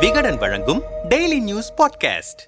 விகடன் வழங்கும் daily news podcast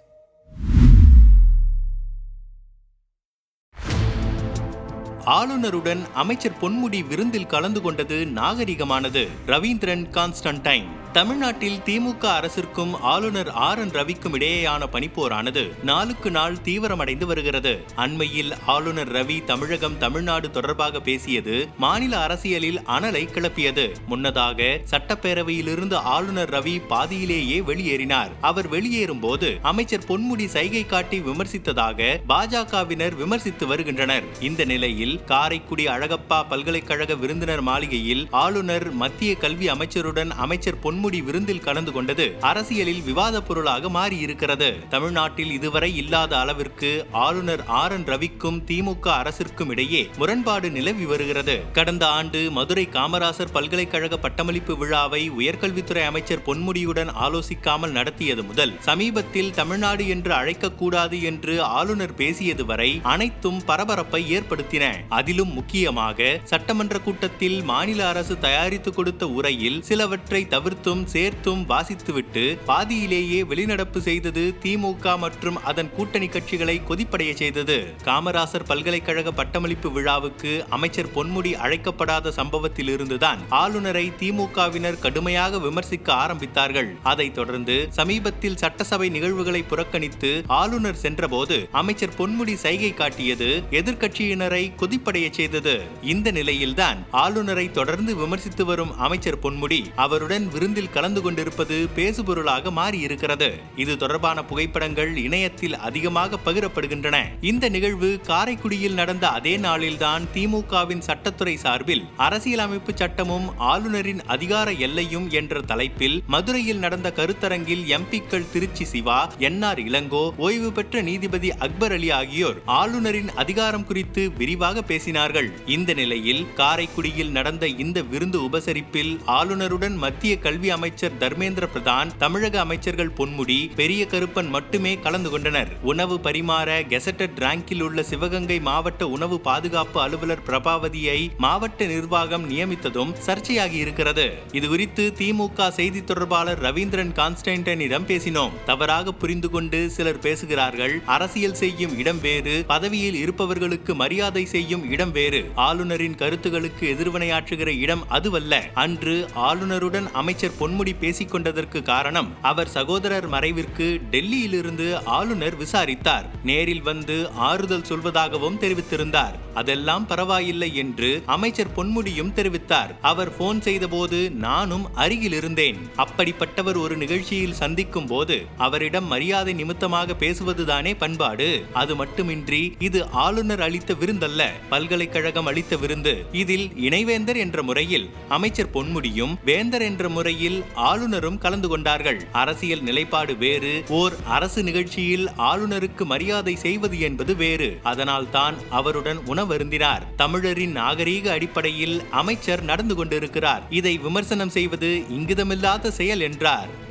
ஆளுநருடன் அமைச்சர் பொன்முடி விருந்தில் கலந்து கொண்டது நாகரிகமானது ரவீந்திரன் கான்ஸ்டன்டைன். தமிழ்நாட்டில் திமுக அரசிற்கும் ஆளுநர் ஆர் என் ரவிக்கும் இடையேயான பனிப்போரானது நாளுக்கு நாள் தீவிரமடைந்து வருகிறது. அண்மையில் ஆளுநர் ரவி தமிழகம் தமிழ்நாடு தொடர்பாக பேசியது மாநில அரசியலில் அனலை கிளப்பியது. முன்னதாக சட்டப்பேரவையிலிருந்து ஆளுநர் ரவி பாதியிலேயே வெளியேறினார். அவர் வெளியேறும் போது அமைச்சர் பொன்முடி சைகை காட்டி விமர்சித்ததாக பாஜகவினர் விமர்சித்து வருகின்றனர். இந்த நிலையில் காரைக்குடி அழகப்பா பல்கலைக்கழக விருந்தினர் மாளிகையில் ஆளுநர் மத்திய கல்வி அமைச்சருடன் அமைச்சர் பொன் பொன்முடி விருந்தில் கலந்து கொண்டது அரசியலில் விவாத பொருளாக மாறியிருக்கிறது. தமிழ்நாட்டில் இதுவரை இல்லாத அளவிற்கு ஆளுநர் ஆர் என் ரவிக்கும் திமுக அரசிற்கும் இடையே முரண்பாடு நிலவி வருகிறது. கடந்த ஆண்டு மதுரை காமராசர் பல்கலைக்கழக பட்டமளிப்பு விழாவை உயர்கல்வித்துறை அமைச்சர் பொன்முடியுடன் ஆலோசிக்காமல் நடத்தியது முதல் சமீபத்தில் தமிழ்நாடு என்று அழைக்கக்கூடாது என்று ஆளுநர் பேசியது வரை அனைத்தும் பரபரப்பை ஏற்படுத்தின. அதிலும் முக்கியமாக சட்டமன்ற கூட்டத்தில் மாநில அரசு தயாரித்து கொடுத்த உரையில் சிலவற்றை தவிர்த்தும் சேர்த்தும் வாசித்துவிட்டு பாதியிலேயே வெளிநடப்பு செய்தது திமுக மற்றும் அதன் கூட்டணி கட்சிகளை கொதிப்படைய செய்தது. காமராசர் பல்கலைக்கழக பட்டமளிப்பு விழாவுக்கு அமைச்சர் பொன்முடி அழைக்கப்படாத சம்பவத்தில் இருந்துதான் ஆளுநரை திமுகவினர் கடுமையாக விமர்சிக்க ஆரம்பித்தார்கள். அதைத் தொடர்ந்து சமீபத்தில் சட்டசபை நிகழ்வுகளை புறக்கணித்து ஆளுநர் சென்றபோது அமைச்சர் பொன்முடி சைகை காட்டியது எதிர்க்கட்சியினரை கொதிப்படைய செய்தது. இந்த நிலையில்தான் ஆளுநரை தொடர்ந்து விமர்சித்து வரும் அமைச்சர் பொன்முடி அவருடன் விருந்து விருந்தில் கலந்து கொண்டிருப்பது பேசுபொருளாக மாறியிருக்கிறது. இது தொடர்பான புகைப்படங்கள் இணையத்தில் அதிகமாக பகிரப்படுகின்றன. இந்த நிகழ்வு காரைக்குடியில் நடந்த அதே நாளில்தான் திமுகவின் சட்டத்துறை சார்பில் அரசியலமைப்பு சட்டமும் ஆளுநரின் அதிகார எல்லையும் என்ற தலைப்பில் மதுரையில் நடந்த கருத்தரங்கில் எம்பிக்கள் திருச்சி சிவா என் ஆர் இளங்கோ ஓய்வு பெற்ற நீதிபதி அக்பர் அலி ஆகியோர் ஆளுநரின் அதிகாரம் குறித்து விரிவாக பேசினார்கள். இந்த நிலையில் காரைக்குடியில் நடந்த இந்த விருந்து உபசரிப்பில் ஆளுநருடன் மத்திய கல்வி அமைச்சர் தர்மேந்திர பிரதான் தமிழக அமைச்சர்கள் பொன்முடி பெரிய கருப்பன் மட்டுமே கலந்து கொண்டனர். உணவு பரிமாற கெசட்டட் ரேங்கில் உள்ள சிவகங்கை மாவட்ட உணவு பாதுகாப்பு அலுவலர் பிரபாவதியை மாவட்ட நிர்வாகம் நியமித்ததும் சர்ச்சையாகி இருக்கிறது. இது குறித்து திமுக செய்தி தொடர்பாளர் ரவீந்திரன் கான்ஸ்டன்டனிடம் பேசினோம். தவறாக புரிந்து கொண்டு சிலர் பேசுகிறார்கள். அரசியல் செய்யும் இடம் வேறு பதவியில் இருப்பவர்களுக்கு மரியாதை செய்யும் இடம் வேறு ஆளுநரின் கருத்துகளுக்கு எதிர்வினையாற்றுகிற இடம் அதுவல்ல. அன்று ஆளுநருடன் அமைச்சர் பொன்முடி பேசிக்கொண்டதற்கு காரணம் அவர் சகோதரர் மறைவிற்கு டெல்லியிலிருந்து ஆளுநர் விசாரித்தார். நேரில் வந்து ஆறுதல் சொல்வதாகவும் தெரிவித்திருந்தார். அதெல்லாம் பரவாயில்லை என்று அமைச்சர் பொன்முடியும் தெரிவித்தார். அவர் போன் செய்தபோது நானும் அருகில் இருந்தேன் அப்படிப்பட்டவர் ஒரு நிகழ்ச்சியில் சந்திக்கும் போது அவரிடம் மரியாதை நிமித்தமாக பேசுவதுதானே பண்பாடு. அது மட்டுமின்றி இது ஆளுநர் அளித்த விருந்தல்ல பல்கலைக்கழகம் அளித்த விருந்து. இதில் இணைவேந்தர் என்ற முறையில் அமைச்சர் பொன்முடியும் வேந்தர் என்ற முறையில் ஆளுநரும் கலந்து கொண்டார்கள். அரசியல் நிலைப்பாடு வேறு ஓர் அரசு நிகழ்ச்சியில் ஆளுநருக்கு மரியாதை செய்வது என்பது வேறு. அதனால் தான் அவருடன் உணவருந்தினார். தமிழரின் நாகரீக அடிப்படையில் அமைச்சர் நடந்து கொண்டிருக்கிறார். இதை விமர்சனம் செய்வது இங்கிதமில்லாத செயல் என்றார்.